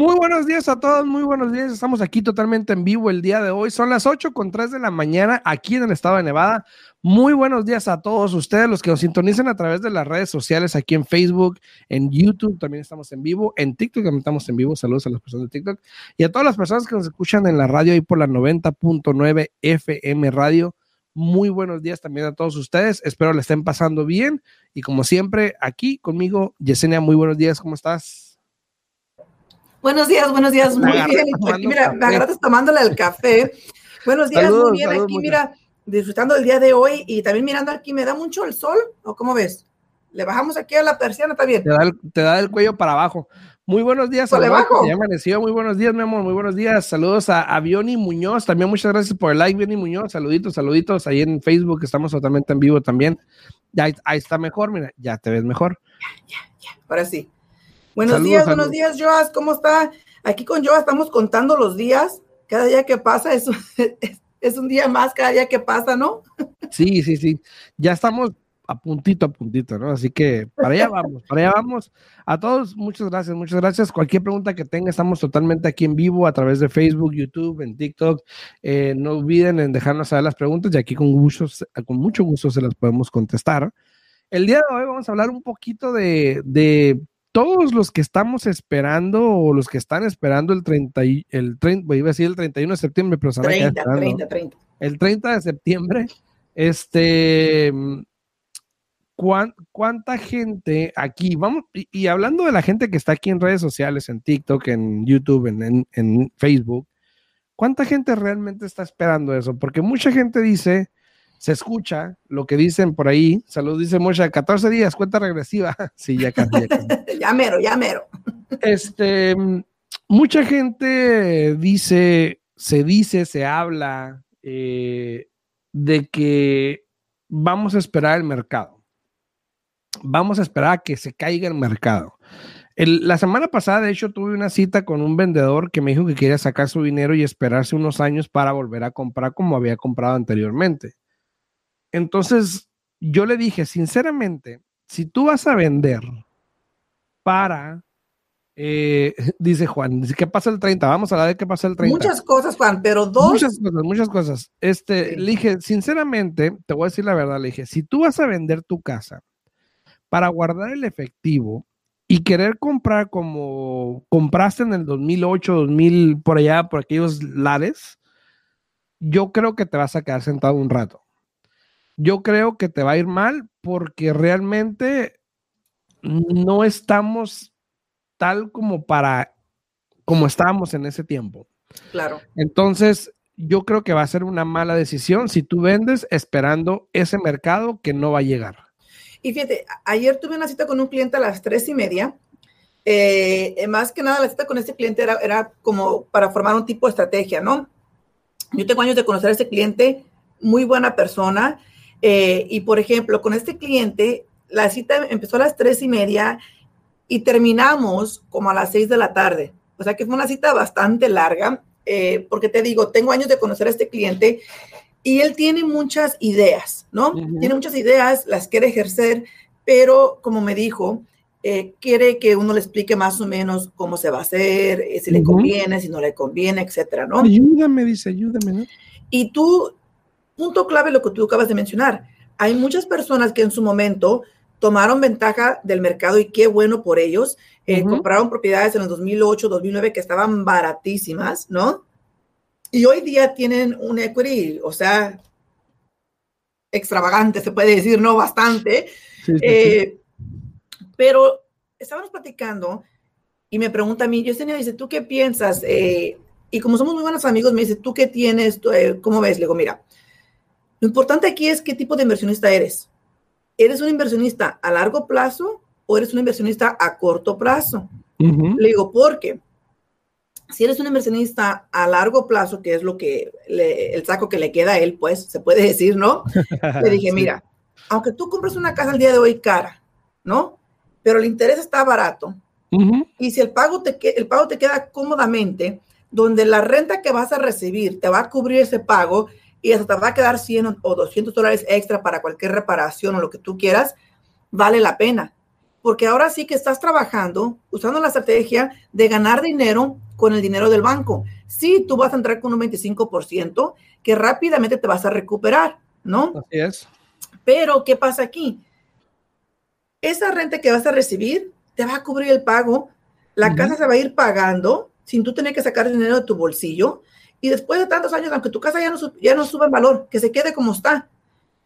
Muy buenos días a todos, muy buenos días. Estamos aquí totalmente en vivo el día de hoy. Son las 8 con 3 de la mañana aquí en el estado de Nevada. Muy buenos días a todos ustedes, los que nos sintonizan a través de las redes sociales, aquí en Facebook, en YouTube, también estamos en vivo, en TikTok también estamos en vivo. Saludos a las personas de TikTok y a todas las personas que nos escuchan en la radio ahí por la 90.9 FM Radio. Muy buenos días también a todos ustedes. Espero le estén pasando bien. Y como siempre, aquí conmigo, Yesenia, muy buenos días. ¿Cómo estás? Buenos días, buenos días, muy bien. Aquí, mira, me agarraste tomándole el café. Buenos días, muy bien. aquí, mira, disfrutando el día de hoy y también mirando aquí, ¿me da mucho el sol? ¿O cómo ves? Le bajamos aquí a la persiana, está bien. Te da el, cuello para abajo. Muy buenos días, le bajo? Ya amaneció. Muy buenos días, mi amor. Muy buenos días. Saludos a, a Bioni Muñoz. También muchas gracias por el like, Bioni Muñoz. Saluditos, saluditos. Ahí en Facebook estamos totalmente en vivo también. Ya ahí está mejor, mira, ya te ves mejor. Ya, ya, ya. Ahora sí. Buenos días, buenos días, Joas, ¿cómo está? Aquí con Joas estamos contando los días, cada día que pasa es, es, un día más, cada día que pasa, ¿no? Sí, sí, sí, ya estamos a puntito, a puntito, ¿no? Así que para allá vamos, para allá vamos. A todos, muchas gracias, muchas gracias. Cualquier pregunta que tenga, estamos totalmente aquí en vivo a través de Facebook, YouTube, en TikTok. Eh, no olviden en dejarnos saber las preguntas y aquí con, gusto, con mucho gusto se las podemos contestar. El día de hoy vamos a hablar un poquito de, de todos los que estamos esperando o los que están esperando el 30, el 30, iba a decir el 31 de septiembre, pero 30, 30, 30. El 30 de septiembre, este, ¿cuánta gente aquí, vamos, y, hablando de la gente que está aquí en redes sociales, en TikTok, en YouTube, en, en Facebook, ¿cuánta gente realmente está esperando eso? Porque mucha gente dice, se escucha lo que dicen por ahí. Salud, dice Mocha, 14 días, cuenta regresiva. sí, ya casi. Ya, mero, ya mero. este, mucha gente dice, se dice, se habla eh, de que vamos a esperar el mercado. Vamos a esperar a que se caiga el mercado. la semana pasada, de hecho, tuve una cita con un vendedor que me dijo que quería sacar su dinero y esperarse unos años para volver a comprar como había comprado anteriormente. Entonces, yo le dije, sinceramente, si tú vas a vender para, eh, dice Juan, dice, ¿qué pasa el 30? Vamos a la de qué pasa el 30. Muchas cosas, Juan, pero dos. Muchas cosas, muchas cosas. Este, le dije, sinceramente, te voy a decir la verdad, le dije, si tú vas a vender tu casa para guardar el efectivo y querer comprar como compraste en el 2008, 2000, por allá, por aquellos lares, yo creo que te vas a quedar sentado un rato yo creo que te va a ir mal porque realmente no estamos tal como para como estábamos en ese tiempo. Claro. Entonces, yo creo que va a ser una mala decisión si tú vendes esperando ese mercado que no va a llegar. Y fíjate, ayer tuve una cita con un cliente a las tres y media. Eh, más que nada, la cita con este cliente era, era como para formar un tipo de estrategia, ¿no? Yo tengo años de conocer a ese cliente, muy buena persona. Eh, y por ejemplo, con este cliente, la cita empezó a las tres y media y terminamos como a las seis de la tarde. O sea que fue una cita bastante larga, eh, porque te digo, tengo años de conocer a este cliente y él tiene muchas ideas, ¿no? Tiene muchas ideas, las quiere ejercer, pero como me dijo, eh, quiere que uno le explique más o menos cómo se va a hacer, si le conviene, si no le conviene, etcétera, ¿no? Ayúdame, dice, ayúdame, ¿no? Y tú punto clave lo que tú acabas de mencionar. Hay muchas personas que en su momento tomaron ventaja del mercado y qué bueno por ellos. Eh, compraron propiedades en el 2008, 2009 que estaban baratísimas, ¿no? Y hoy día tienen un equity, o sea, extravagante, se puede decir, no bastante. Eh, pero estábamos platicando y me pregunta a mí, yo Yesenia, dice, ¿tú qué piensas? Eh, y como somos muy buenos amigos, me dice, ¿tú qué tienes? ¿Cómo ves? Le digo, mira, lo importante aquí es qué tipo de inversionista eres. ¿Eres un inversionista a largo plazo o eres un inversionista a corto plazo? Le digo, ¿por qué? Si eres un inversionista a largo plazo, que es lo que el saco que le queda a él, pues se puede decir, ¿no? Le dije, mira, aunque tú compres una casa el día de hoy cara, ¿no? Pero el interés está barato. Y si el pago, te, el pago te queda cómodamente, donde la renta que vas a recibir te va a cubrir ese pago y hasta te va a quedar 100 o 200 dólares extra para cualquier reparación o lo que tú quieras, vale la pena, porque ahora sí que estás trabajando usando la estrategia de ganar dinero con el dinero del banco. Sí, tú vas a entrar con un 25% que rápidamente te vas a recuperar, ¿no? Así es. Pero, ¿qué pasa aquí? Esa renta que vas a recibir te va a cubrir el pago, la casa se va a ir pagando sin tú tener que sacar dinero de tu bolsillo. Y después de tantos años, aunque tu casa ya no, ya no sube en valor, que se quede como está,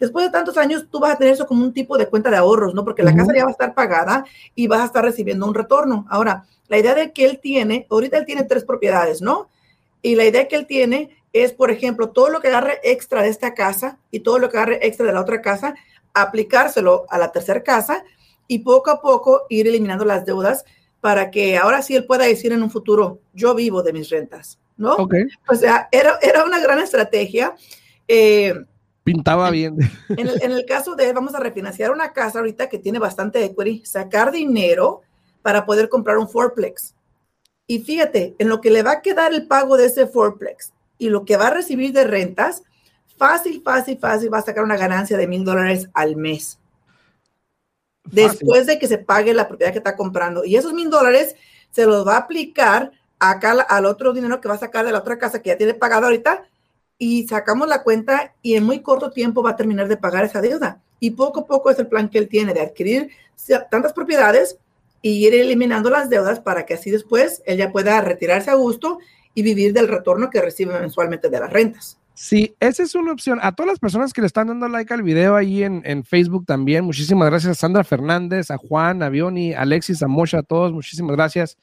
después de tantos años tú vas a tener eso como un tipo de cuenta de ahorros, ¿no? Porque la casa ya va a estar pagada y vas a estar recibiendo un retorno. Ahora, la idea de que él tiene, ahorita él tiene tres propiedades, ¿no? Y la idea que él tiene es, por ejemplo, todo lo que agarre extra de esta casa y todo lo que agarre extra de la otra casa, aplicárselo a la tercera casa y poco a poco ir eliminando las deudas para que ahora sí él pueda decir en un futuro, yo vivo de mis rentas, ¿no? O sea, era, era una gran estrategia. Eh, Pintaba bien. En el, en el, caso de, vamos a refinanciar una casa ahorita que tiene bastante equity, sacar dinero para poder comprar un fourplex. Y fíjate, en lo que le va a quedar el pago de ese fourplex y lo que va a recibir de rentas, fácil, fácil, fácil, va a sacar una ganancia de mil dólares al mes. Después de que se pague la propiedad que está comprando. Y esos mil dólares se los va a aplicar acá al otro dinero que va a sacar de la otra casa que ya tiene pagado ahorita y sacamos la cuenta y en muy corto tiempo va a terminar de pagar esa deuda. Y poco a poco es el plan que él tiene de adquirir tantas propiedades y ir eliminando las deudas para que así después él ya pueda retirarse a gusto y vivir del retorno que recibe mensualmente de las rentas. Sí, esa es una opción. A todas las personas que le están dando like al video ahí en, Facebook también, muchísimas gracias a Sandra Fernández, a Juan, a Bioni, a Alexis, a Mosha, a todos, muchísimas gracias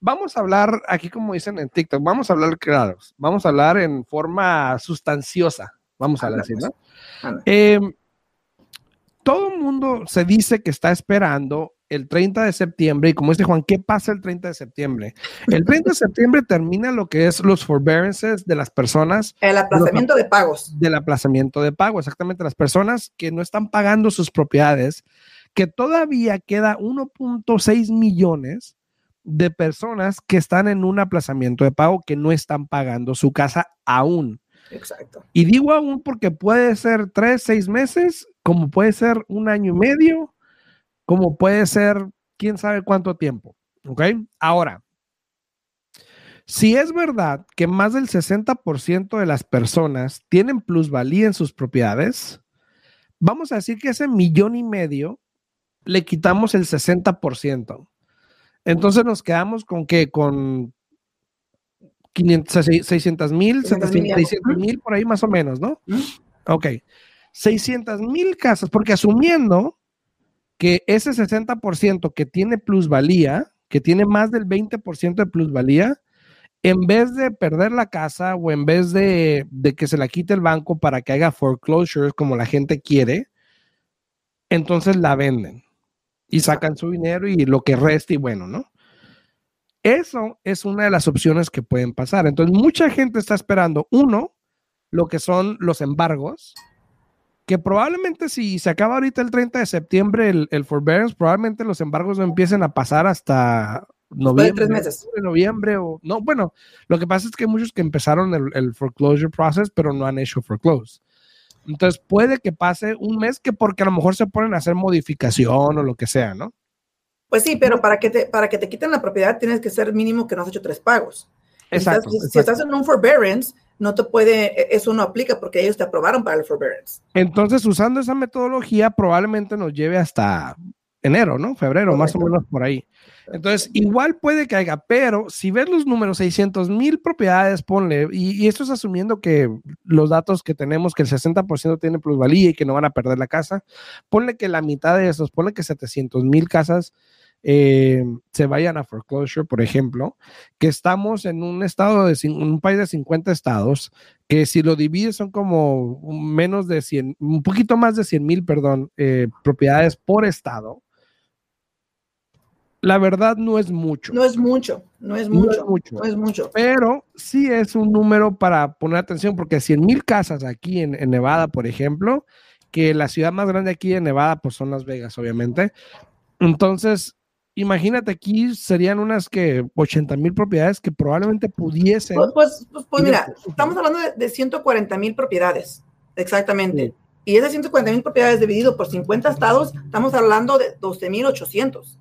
vamos a hablar aquí, como dicen en TikTok, vamos a hablar claros, vamos a hablar en forma sustanciosa, vamos a hablar así, ¿no? Em, todo el mundo se dice que está esperando el 30 de septiembre y como dice Juan, ¿qué pasa el 30 de septiembre? El 30 de septiembre termina lo que es los forbearances de las personas. El aplazamiento de pagos. Del aplazamiento de pago, exactamente. Las personas que no están pagando sus propiedades, que todavía queda 1.6 millones de personas que están en un aplazamiento de pago que no están pagando su casa aún. Exacto. Y digo aún porque puede ser tres, seis meses, como puede ser un año y medio, como puede ser quién sabe cuánto tiempo. ¿Ok? Ahora, si es verdad que más del 60% de las personas tienen plusvalía en sus propiedades, vamos a decir que ese millón y medio le quitamos el 60%. Entonces nos quedamos con que con 500, 600 mil, 600 mil por ahí más o menos, ¿no? Ok. 600 mil casas, porque asumiendo que ese 60% que tiene plusvalía, que tiene más del 20% de plusvalía, en vez de perder la casa o en vez de, de, que se la quite el banco para que haga foreclosures como la gente quiere, entonces la venden y sacan su dinero y lo que resta y bueno, ¿no? Eso es una de las opciones que pueden pasar. Entonces, mucha gente está esperando, uno, lo que son los embargos, que probablemente si se acaba ahorita el 30 de septiembre el, el forbearance, probablemente los embargos no empiecen a pasar hasta noviembre, meses. noviembre o no. Bueno, lo que pasa es que hay muchos que empezaron el, el foreclosure process, pero no han hecho foreclose. Entonces puede que pase un mes que porque a lo mejor se ponen a hacer modificación o lo que sea, ¿no? Pues sí, pero para que te, para que te quiten la propiedad tienes que ser mínimo que no has hecho tres pagos. Exacto. Si estás, en un forbearance, no te puede, e, eso no aplica porque ellos te aprobaron para el forbearance. Entonces, usando esa metodología, probablemente nos lleve hasta enero, ¿no? Febrero, más o menos por ahí. Entonces, igual puede que haya, pero si ves los números, 600 mil propiedades, ponle, y, esto es asumiendo que los datos que tenemos, que el 60% tiene plusvalía y que no van a perder la casa, ponle que la mitad de esos, ponle que 700 mil casas eh, se vayan a foreclosure, por ejemplo, que estamos en un estado de un país de 50 estados, que si lo divides son como menos de 100, un poquito más de 100 mil, perdón, eh, propiedades por estado la verdad no es mucho. No es mucho, no es mucho, no es mucho. Pero sí es un número para poner atención, porque 100 mil casas aquí en, Nevada, por ejemplo, que la ciudad más grande aquí en Nevada, pues son Las Vegas, obviamente. Entonces, imagínate aquí serían unas que 80 mil propiedades que probablemente pudiesen. Pues, pues, pues, pues mira, estamos hablando de, 140 mil propiedades, exactamente. Y esas 140 mil propiedades dividido por 50 estados, estamos hablando de 12 mil 800.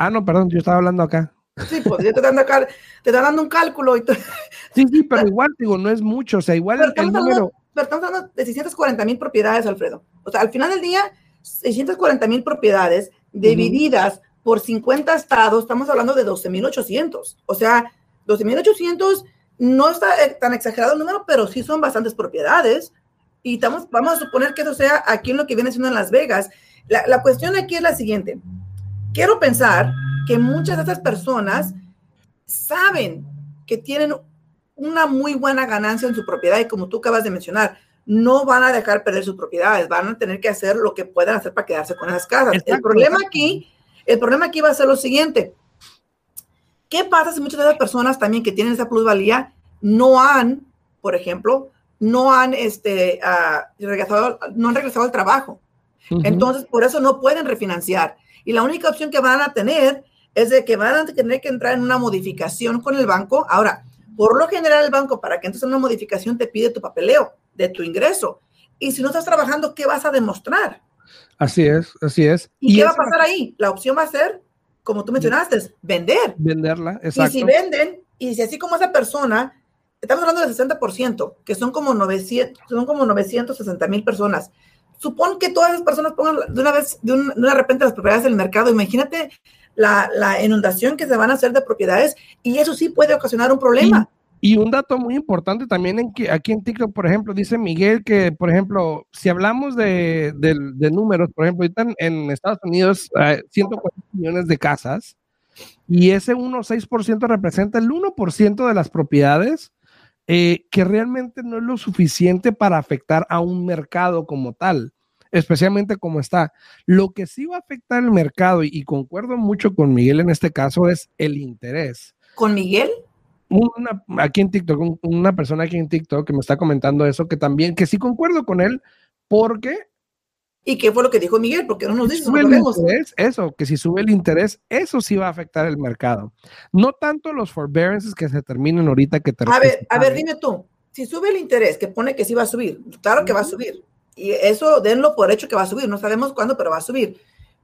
Ah, no, perdón, yo estaba hablando acá. Sí, pues yo te dando acá, te está dando un cálculo. Y Sí, sí, pero igual, digo, no es mucho, o sea, igual pero el, número... pero estamos hablando de 640 mil propiedades, Alfredo. O sea, al final del día, 640 mil propiedades divididas por 50 estados, estamos hablando de 12.800. O sea, 12.800 no está eh, tan exagerado el número, pero sí son bastantes propiedades. Y estamos, vamos a suponer que eso sea aquí en lo que viene siendo en Las Vegas. La, la cuestión aquí es la siguiente. Quiero pensar que muchas de esas personas saben que tienen una muy buena ganancia en su propiedad y como tú acabas de mencionar, no van a dejar perder sus propiedades, van a tener que hacer lo que puedan hacer para quedarse con esas casas. El problema aquí, el problema aquí va a ser lo siguiente. ¿Qué pasa si muchas de las personas también que tienen esa plusvalía no han, por ejemplo, no han, este, uh, regresado, no han regresado al trabajo? Entonces, por eso no pueden refinanciar. Y la única opción que van a tener es de que van a tener que entrar en una modificación con el banco. Ahora, por lo general, el banco, para que entres en una modificación, te pide tu papeleo de tu ingreso. Y si no estás trabajando, ¿qué vas a demostrar? Así es, así es. ¿Y, qué va a pasar ahí? La opción va a ser, como tú mencionaste, vender. Venderla, exacto. Y si venden, y si así como esa persona, estamos hablando del 60%, que son como 900, son como 960 mil personas. Supón que todas esas personas pongan de una vez, de, una repente las propiedades del mercado. Imagínate la, inundación que se van a hacer de propiedades y eso sí puede ocasionar un problema. Y un dato muy importante también en que aquí en TikTok, por ejemplo, dice Miguel que, por ejemplo, si hablamos de, números, por ejemplo, ahorita en, Estados Unidos hay 140 millones de casas y ese 1,6% representa el 1% de las propiedades eh, que realmente no es lo suficiente para afectar a un mercado como tal, especialmente como está. Lo que sí va a afectar el mercado, y concuerdo mucho con Miguel en este caso, es el interés. ¿Con Miguel? una, aquí en TikTok, una persona aquí en TikTok que me está comentando eso, que también, que sí concuerdo con él, porque... ¿Y qué fue lo que dijo Miguel? Porque no nos dice, eso, que si sube el interés, eso sí va a afectar el mercado. No tanto los forbearances que se terminen ahorita que A ver, a ver, dime tú, si sube el interés, que pone que sí va a subir, claro que va a subir. Y eso denlo por hecho que va a subir, no sabemos cuándo, pero va a subir.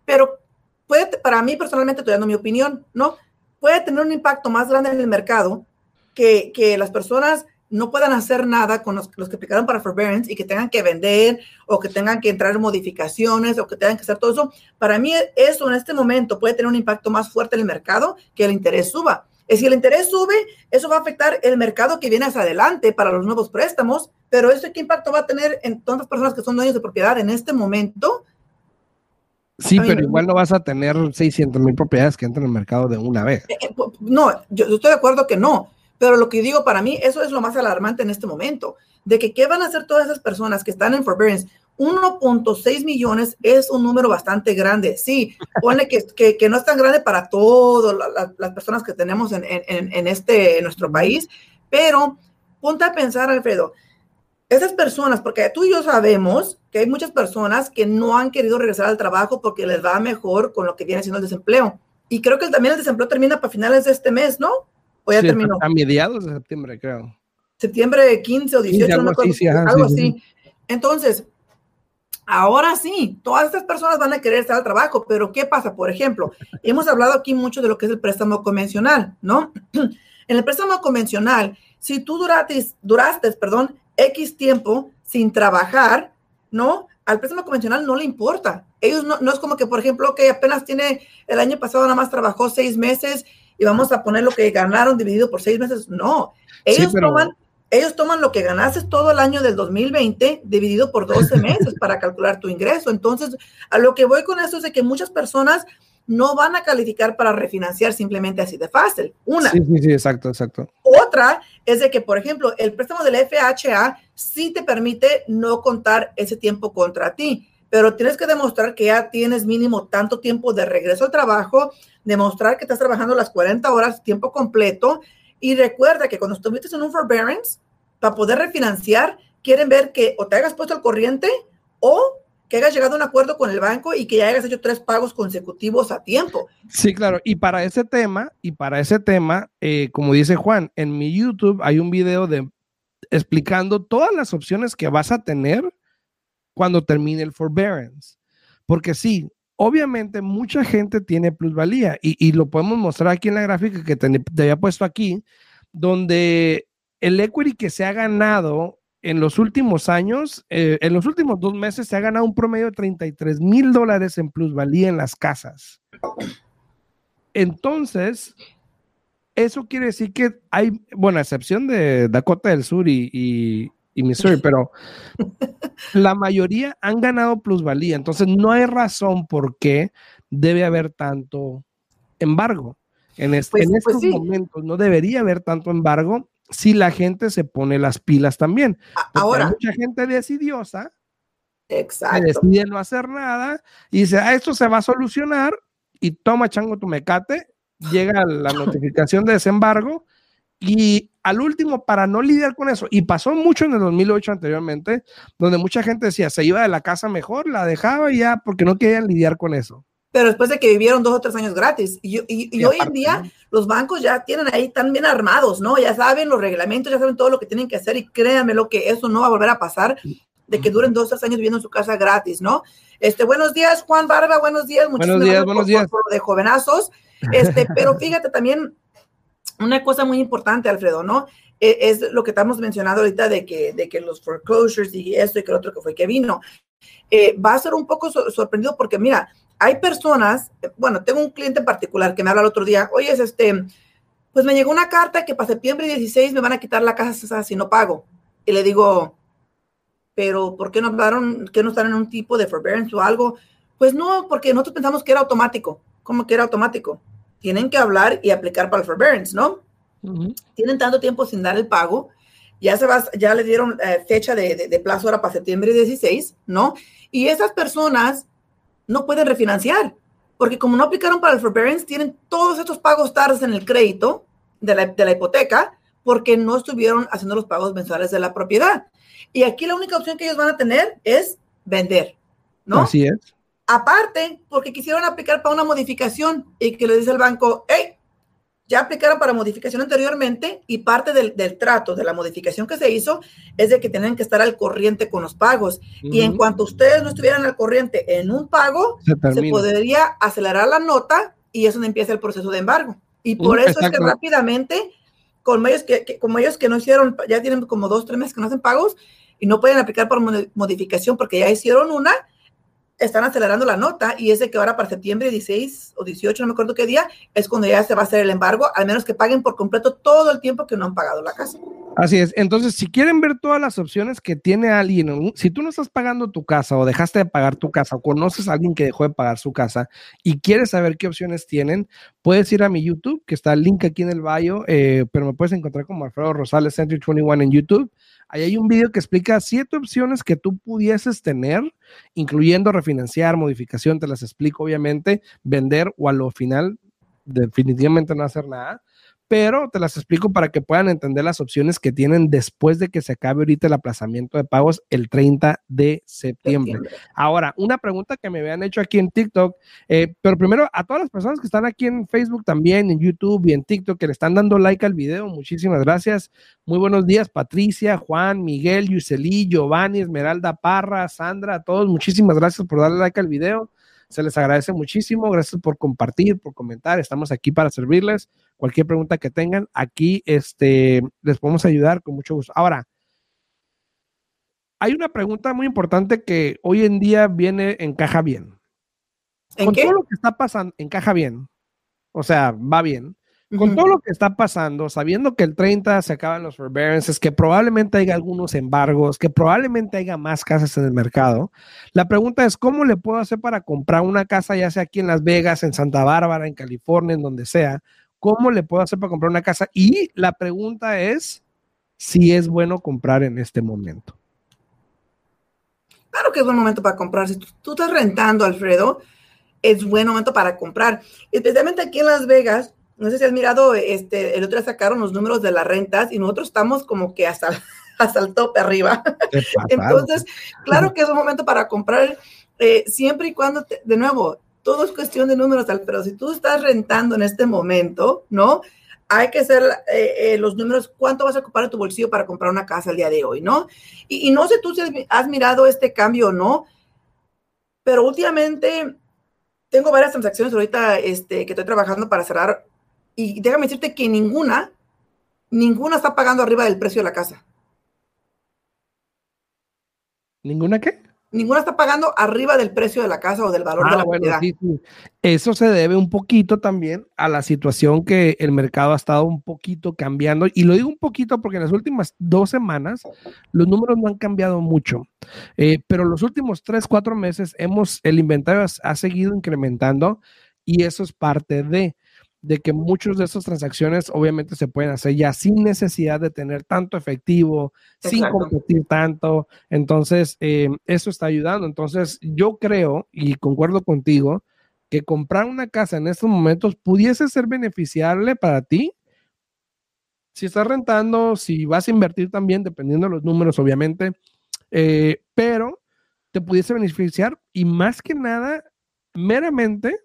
Pero puede, para mí personalmente, estoy dando mi opinión, ¿no? Puede tener un impacto más grande en el mercado que, las personas no puedan hacer nada con los, que aplicaron para forbearance y que tengan que vender o que tengan que entrar en modificaciones o que tengan que hacer todo eso. Para mí eso en este momento puede tener un impacto más fuerte en el mercado que el interés suba. Y si el interés sube, eso va a afectar el mercado que viene hacia adelante para los nuevos préstamos, pero eso qué impacto va a tener en todas las personas que son dueños de propiedad en este momento. Sí, pero igual no vas a tener 600 mil propiedades que entran al mercado de una vez. Eh, eh, no, yo estoy de acuerdo que no, pero lo que digo para mí, eso es lo más alarmante en este momento, de que qué van a hacer todas esas personas que están en forbearance. 1.6 millones es un número bastante grande. Sí, pone que, que, no es tan grande para todas las personas que tenemos en, en, en, este, en nuestro país, pero ponte a pensar, Alfredo, esas personas, porque tú y yo sabemos que hay muchas personas que no han querido regresar al trabajo porque les va mejor con lo que viene siendo el desempleo. Y creo que también el desempleo termina para finales de este mes, ¿no? ¿O ya terminó? A mediados de septiembre, creo. Septiembre 15 o 18, algo, así, algo así. Entonces, ahora sí, todas estas personas van a querer estar al trabajo, pero ¿qué pasa? Por ejemplo, hemos hablado aquí mucho de lo que es el préstamo convencional, ¿no? En el préstamo convencional, si tú duraste, duraste, perdón, X tiempo sin trabajar, ¿no? Al préstamo convencional no le importa. Ellos no, no es como que, por ejemplo, que apenas tiene, el año pasado nada más trabajó seis meses y vamos a poner lo que ganaron dividido por seis meses. No, ellos, toman, ellos toman lo que ganaste todo el año del 2020 dividido por 12 meses para calcular tu ingreso. Entonces, a lo que voy con eso es de que muchas personas no van a calificar para refinanciar simplemente así de fácil. Una. Sí, sí, sí, exacto, exacto. Otra es de que, por ejemplo, el préstamo del FHA sí te permite no contar ese tiempo contra ti pero tienes que demostrar que ya tienes mínimo tanto tiempo de regreso al trabajo, demostrar que estás trabajando las 40 horas tiempo completo y recuerda que cuando estuviste en un forbearance, para poder refinanciar, quieren ver que o te hagas puesto al corriente o que hayas llegado a un acuerdo con el banco y que ya hayas hecho tres pagos consecutivos a tiempo. Sí, claro. Y para ese tema, y para ese tema, eh, como dice Juan, en mi YouTube hay un video de explicando todas las opciones que vas a tener cuando termine el forbearance. Porque sí, obviamente mucha gente tiene plusvalía y, lo podemos mostrar aquí en la gráfica que te, te había puesto aquí, donde el equity que se ha ganado en los últimos años, eh, en los últimos dos meses, se ha ganado un promedio de 33 mil dólares en plusvalía en las casas. Entonces, eso quiere decir que hay, bueno, a excepción de Dakota del Sur y, y, Missouri, pero la mayoría han ganado plusvalía. Entonces, no hay razón por qué debe haber tanto embargo. En, este, pues, en pues estos momentos no debería haber tanto embargo si la gente se pone las pilas también. Ahora. mucha gente decidiosa. Exacto. decide no hacer nada y dice, ah, esto se va a solucionar y toma chango tu mecate, llega la notificación de desembargo y al último, para no lidiar con eso, y pasó mucho en el 2008 anteriormente, donde mucha gente decía, se iba de la casa mejor, la dejaba y ya, porque no querían lidiar con eso pero después de que vivieron dos o tres años gratis. Y, y, hoy en día los bancos ya tienen ahí, tan bien armados, ¿no? Ya saben los reglamentos, ya saben todo lo que tienen que hacer y créanme lo que eso no va a volver a pasar de que duren dos o tres años viviendo en su casa gratis, ¿no? Este, buenos días, Juan Barba, buenos días, muchísimas buenos días, buenos días. de jovenazos. Este, pero fíjate también una cosa muy importante, Alfredo, ¿no? E, es, lo que estamos mencionando ahorita de que, de que los foreclosures y esto y que el otro que fue que vino. Eh, va a ser un poco sorprendido porque, mira, hay personas, bueno, tengo un cliente en particular que me habla el otro día, oye, es este, pues me llegó una carta que para septiembre 16 me van a quitar la casa si no pago. Y le digo, pero ¿por qué no hablaron, que no están en un tipo de forbearance o algo? Pues no, porque nosotros pensamos que era automático. ¿Cómo que era automático? Tienen que hablar y aplicar para el forbearance, ¿no? Tienen tanto tiempo sin dar el pago. Ya, se va, ya le dieron eh, fecha de, de plazo ahora para septiembre 16, ¿no? Y esas personas no pueden refinanciar, porque como no aplicaron para el forbearance, tienen todos estos pagos tardes en el crédito de la, de la hipoteca porque no estuvieron haciendo los pagos mensuales de la propiedad. Y aquí la única opción que ellos van a tener es vender, ¿no? Así es. Aparte, porque quisieron aplicar para una modificación y que le dice el banco, hey, ya aplicaron para modificación anteriormente y parte del, trato de la modificación que se hizo es de que tienen que estar al corriente con los pagos. Y en cuanto ustedes no estuvieran al corriente en un pago, se, podría acelerar la nota y eso no empieza el proceso de embargo. Y por eso es que rápidamente, como ellos que, como ellos que no hicieron, ya tienen como dos, tres meses que no hacen pagos y no pueden aplicar por modificación porque ya hicieron una, están acelerando la nota y es de que ahora para septiembre 16 o 18, no me acuerdo qué día, es cuando ya se va a hacer el embargo, al menos que paguen por completo todo el tiempo que no han pagado la casa. Así es. Entonces, si quieren ver todas las opciones que tiene alguien, si tú no estás pagando tu casa o dejaste de pagar tu casa o conoces a alguien que dejó de pagar su casa y quieres saber qué opciones tienen, puedes ir a mi YouTube, que está el link aquí en el bio, eh, pero me puedes encontrar como Alfredo Rosales Century 21 en YouTube. Ahí hay un video que explica siete opciones que tú pudieses tener, incluyendo refinanciar, modificación, te las explico obviamente, vender o a lo final definitivamente no hacer nada pero te las explico para que puedan entender las opciones que tienen después de que se acabe ahorita el aplazamiento de pagos el 30 de septiembre. Ahora, una pregunta que me habían hecho aquí en TikTok, eh, pero primero a todas las personas que están aquí en Facebook también, en YouTube y en TikTok, que le están dando like al video, muchísimas gracias. Muy buenos días, Patricia, Juan, Miguel, Yuseli, Giovanni, Esmeralda Parra, Sandra, a todos, muchísimas gracias por darle like al video. Se les agradece muchísimo. Gracias por compartir, por comentar. Estamos aquí para servirles. Cualquier pregunta que tengan, aquí este, les podemos ayudar con mucho gusto. Ahora, hay una pregunta muy importante que hoy en día viene, encaja bien. ¿En con qué? todo lo que está pasando, encaja bien. O sea, va bien. Con todo lo que está pasando, sabiendo que el 30 se acaban los forbearances, que probablemente haya algunos embargos, que probablemente haya más casas en el mercado, la pregunta es, ¿cómo le puedo hacer para comprar una casa, ya sea aquí en Las Vegas, en Santa Bárbara, en California, en donde sea? ¿Cómo le puedo hacer para comprar una casa? Y la pregunta es si es bueno comprar en este momento. Claro que es buen momento para comprar. Si tú, estás rentando, Alfredo, es buen momento para comprar. Especialmente aquí en Las Vegas, no sé si has mirado, este, el otro día sacaron los números de las rentas y nosotros estamos como que hasta, hasta el tope arriba. Entonces, claro que es un momento para comprar eh, siempre y cuando, de nuevo, todo es cuestión de números, pero si tú estás rentando en este momento, ¿no? Hay que hacer eh, eh, los números, cuánto vas a ocupar en tu bolsillo para comprar una casa el día de hoy, ¿no? Y, no sé tú si has mirado este cambio o no, pero últimamente tengo varias transacciones ahorita este, que estoy trabajando para cerrar y déjame decirte que ninguna, ninguna está pagando arriba del precio de la casa. ¿Ninguna qué? ninguna está pagando arriba del precio de la casa o del valor de ah, la propiedad. Eso se debe un poquito también a la situación que el mercado ha estado un poquito cambiando. Y lo digo un poquito porque en las últimas dos semanas los números no han cambiado mucho. Eh, pero los últimos tres, cuatro meses hemos, el inventario ha seguido incrementando y eso es parte de de que muchas de estas transacciones obviamente se pueden hacer ya sin necesidad de tener tanto efectivo, sin competir tanto. Entonces, eh, eso está ayudando. Entonces, yo creo y concuerdo contigo que comprar una casa en estos momentos pudiese ser beneficiable para ti. Si estás rentando, si vas a invertir también, dependiendo de los números, obviamente, eh, pero te pudiese beneficiar y más que nada, meramente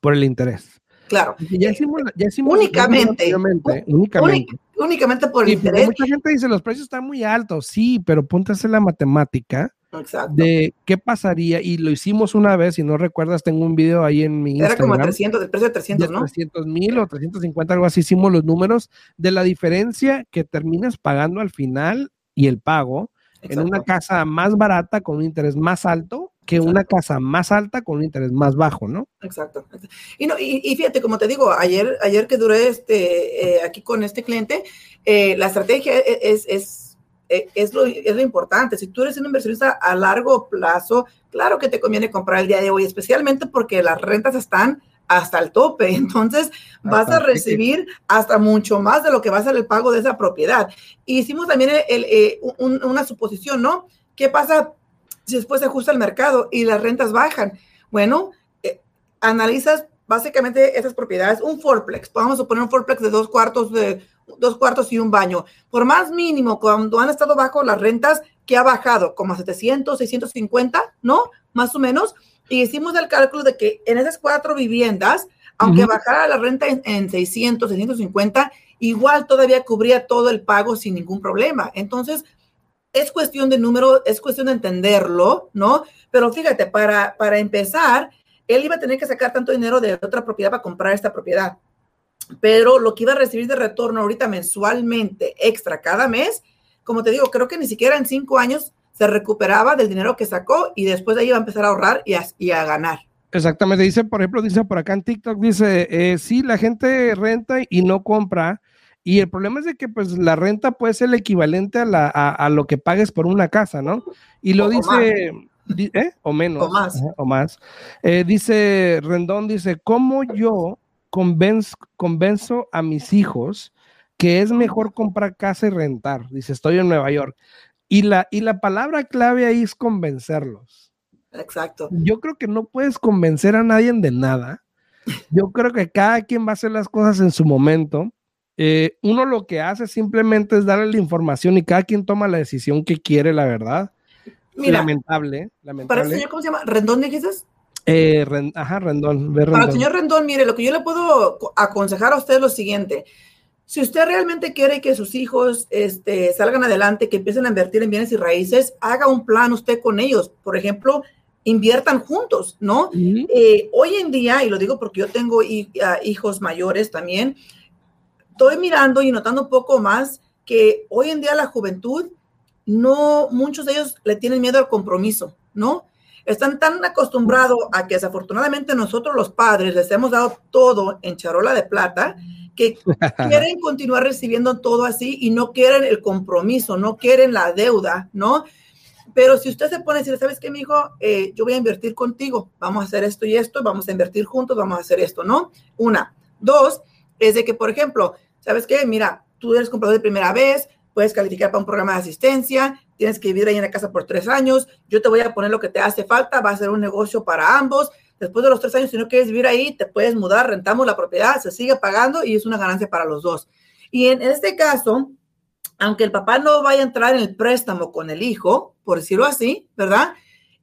por el interés. Claro. Ya hicimos, ya hicimos únicamente, únicamente. Únicamente por el interés. Mucha gente dice, los precios están muy altos. Sí, pero ponte a hacer la matemática de qué pasaría, y lo hicimos una vez, si no recuerdas, tengo un video ahí en mi Era como 300, el precio de 300, ¿no? 300 mil o 350, algo así, hicimos los números de la diferencia que terminas pagando al final y el pago en una casa más barata con un interés más alto que una casa más alta con un interés más bajo, ¿no? Exacto. Y, no, y, fíjate, como te digo, ayer, ayer que duré este, eh, aquí con este cliente, eh, la estrategia e, es, es, e, es, lo, es lo importante. Si tú eres un inversionista a largo plazo, claro que te conviene comprar el día de hoy, especialmente porque las rentas están hasta el tope. Entonces vas a recibir hasta mucho más de lo que va a ser el pago de esa propiedad. hicimos también eh, una suposición, ¿no? ¿Qué pasa después se ajusta el mercado y las rentas bajan. Bueno, eh, analizas básicamente esas propiedades, un fourplex, vamos a poner un fourplex de dos cuartos, de dos cuartos y un baño. Por más mínimo, cuando han estado bajo las rentas, que ha bajado como a 700, 650, ¿no? Más o menos. Y hicimos el cálculo de que en esas cuatro viviendas, aunque bajara la renta en, en 600, 650, igual todavía cubría todo el pago sin ningún problema. Entonces, es cuestión de número, es cuestión de entenderlo, ¿no? Pero fíjate, para, para empezar, él iba a tener que sacar tanto dinero de otra propiedad para comprar esta propiedad. Pero lo que iba a recibir de retorno ahorita mensualmente extra cada mes, como te digo, creo que ni siquiera en cinco años se recuperaba del dinero que sacó y después de ahí iba a empezar a ahorrar y a, y a ganar. Exactamente, dice, por ejemplo, dice por acá en TikTok, dice, eh, sí, la gente renta y no compra, y el problema es de que pues la renta puede ser el equivalente a, la, a, lo que pagues por una casa, ¿no? Y lo dice, ¿eh? O menos. O más. o más. Eh, dice Rendón, dice, ¿cómo yo convenzo, convenzo a mis hijos que es mejor comprar casa y rentar? Dice, estoy en Nueva York. Y la, y la palabra clave ahí es convencerlos. Exacto. Yo creo que no puedes convencer a nadie de nada. Yo creo que cada quien va a hacer las cosas en su momento. Eh, uno lo que hace simplemente es darle la información y cada quien toma la decisión que quiere, la verdad. lamentable, lamentable. Para el señor, ¿cómo se llama? ¿Rendón dijiste? Eh, ajá, Rendón, Rendón. Para el señor Rendón, mire, lo que yo le puedo aconsejar a usted es lo siguiente. Si usted realmente quiere que sus hijos este, salgan adelante, que empiecen a invertir en bienes y raíces, haga un plan usted con ellos. Por ejemplo, inviertan juntos, ¿no? Eh, hoy en día, y lo digo porque yo tengo hijos mayores también, estoy mirando y notando un poco más que hoy en día la juventud, no, muchos de ellos le tienen miedo al compromiso, ¿no? Están tan acostumbrados a que desafortunadamente nosotros los padres les hemos dado todo en charola de plata que quieren continuar recibiendo todo así y no quieren el compromiso, no quieren la deuda, ¿no? Pero si usted se pone a decir, ¿sabes qué, mi hijo? Eh, yo voy a invertir contigo, vamos a hacer esto y esto, vamos a invertir juntos, vamos a hacer esto, ¿no? Una. Dos, es de que, por ejemplo, ¿sabes qué? Mira, tú eres comprador de primera vez, puedes calificar para un programa de asistencia, tienes que vivir ahí en la casa por tres años, yo te voy a poner lo que te hace falta, va a ser un negocio para ambos. Después de los tres años, si no quieres vivir ahí, te puedes mudar, rentamos la propiedad, se sigue pagando y es una ganancia para los dos. Y en este caso, aunque el papá no vaya a entrar en el préstamo con el hijo, por decirlo así, ¿verdad?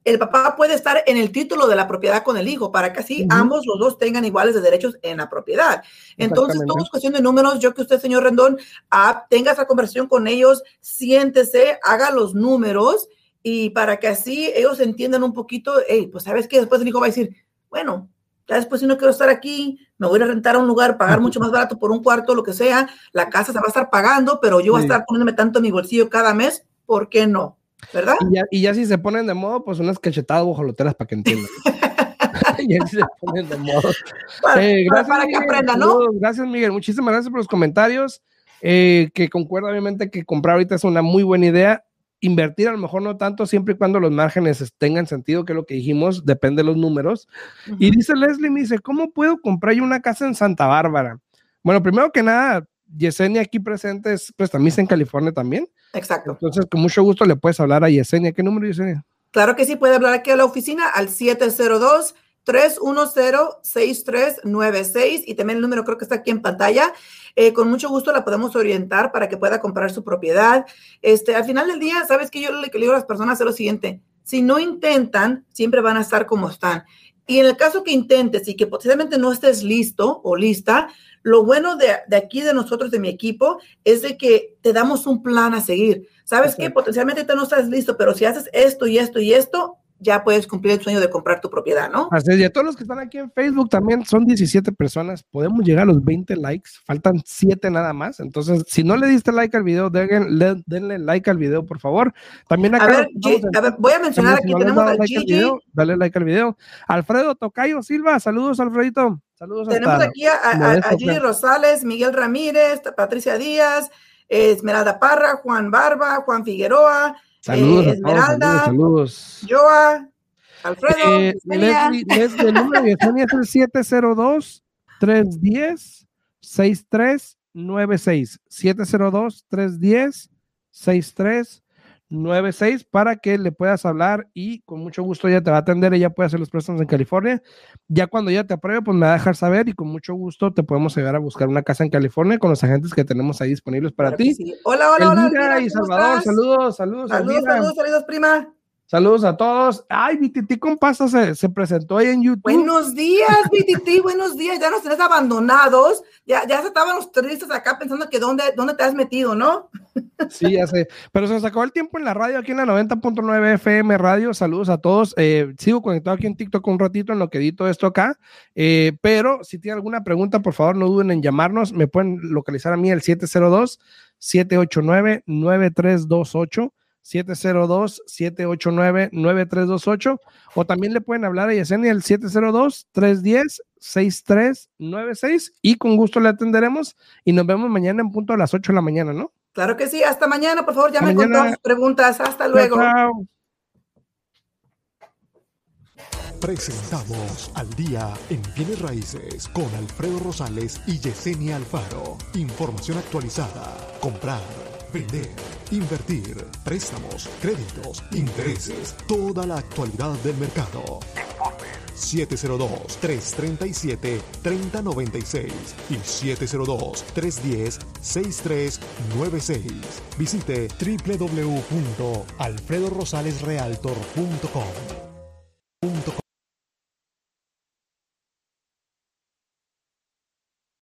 El papá puede estar en el título de la propiedad con el hijo para que así ambos los dos tengan iguales de derechos en la propiedad. Entonces, todo es cuestión de números. Yo que usted, señor Rendón, ah, tenga esa conversación con ellos, siéntese, haga los números y para que así ellos entiendan un poquito, hey, pues sabes que después el hijo va a decir, bueno, ya después si no quiero estar aquí, me voy a rentar a un lugar, pagar mucho más barato por un cuarto, lo que sea, la casa se va a estar pagando, pero yo voy a estar poniéndome tanto en mi bolsillo cada mes, ¿por qué no? ¿Verdad? Y ya, si se ponen de modo, pues unas cachetadas bojoloteras para que entiendan. y así se ponen de modo. Eh, para, que aprendan, ¿no? Gracias, Miguel. Muchísimas gracias por los comentarios. Eh, que concuerdo, obviamente, que comprar ahorita es una muy buena idea invertir a lo mejor no tanto siempre y cuando los márgenes tengan sentido, que es lo que dijimos, depende de los números. Y dice Leslie, me dice, ¿cómo puedo comprar yo una casa en Santa Bárbara? Bueno, primero que nada, Yesenia aquí presente es prestamista en California también. Exacto. Entonces, con mucho gusto le puedes hablar a Yesenia. ¿Qué número, Yesenia? Claro que sí, puede hablar aquí a la oficina al 702 310-6396 y también el número creo que está aquí en pantalla. Eh, con mucho gusto la podemos orientar para que pueda comprar su propiedad. Este, al final del día, sabes que yo le, digo a las personas es lo siguiente, si no intentan, siempre van a estar como están. Y en el caso que intentes y que posiblemente no estés listo o lista, lo bueno de, de, aquí, de nosotros, de mi equipo, es de que te damos un plan a seguir. ¿Sabes que Potencialmente tú no estás listo, pero si haces esto y esto y esto, ya puedes cumplir el sueño de comprar tu propiedad, ¿no? Así es, y a todos los que están aquí en Facebook también son 17 personas, podemos llegar a los 20 likes, faltan 7 nada más, entonces si no le diste like al video, denle, denle like al video, por favor. También acá... A ver, voy a mencionar aquí, tenemos a Gigi. dale like al video. Alfredo Tocayo Silva, saludos Alfredito. Saludos Tenemos aquí a, a, Gigi Rosales, Miguel Ramírez, Patricia Díaz, Esmeralda Parra, Juan Barba, Juan Figueroa, Saludos, Esmeralda, saludos, Joa, Alfredo. Eh, el número de Yesenia es el 702 310 6396 702 310 6396 96 para que le puedas hablar y con mucho gusto ella te va a atender, ella puede hacer los préstamos en California. Ya cuando ella te apruebe, pues me va a dejar saber y con mucho gusto te podemos ayudar a buscar una casa en California con los agentes que tenemos ahí disponibles para ti. Hola, hola, hola. y Salvador, saludos, saludos. Saludos, saludos, saludos, prima. Saludos a todos. Ay, BTT Compasa se, se presentó ahí en YouTube. Buenos días, BTT, buenos días. Ya nos tenés abandonados. Ya, ya estábamos tristes acá pensando que dónde, dónde te has metido, ¿no? Sí, ya sé. Pero se nos acabó el tiempo en la radio, aquí en la 90.9 FM Radio. Saludos a todos. Eh, sigo conectado aquí en TikTok un ratito en lo que edito esto acá. Eh, pero si tienen alguna pregunta, por favor, no duden en llamarnos. Me pueden localizar a mí el 702 789 9328 702-789-9328 o también le pueden hablar a Yesenia al 702-310-6396 y con gusto le atenderemos y nos vemos mañana en punto a las 8 de la mañana, ¿no? Claro que sí, hasta mañana, por favor, llamen con todas sus preguntas, hasta luego. Presentamos al día en bienes raíces con Alfredo Rosales y Yesenia Alfaro. Información actualizada. Comprar vender, invertir, préstamos, créditos, intereses, toda la actualidad del mercado. 702-337-3096 y 702-310-6396. Visite www.alfredorosalesrealtor.com.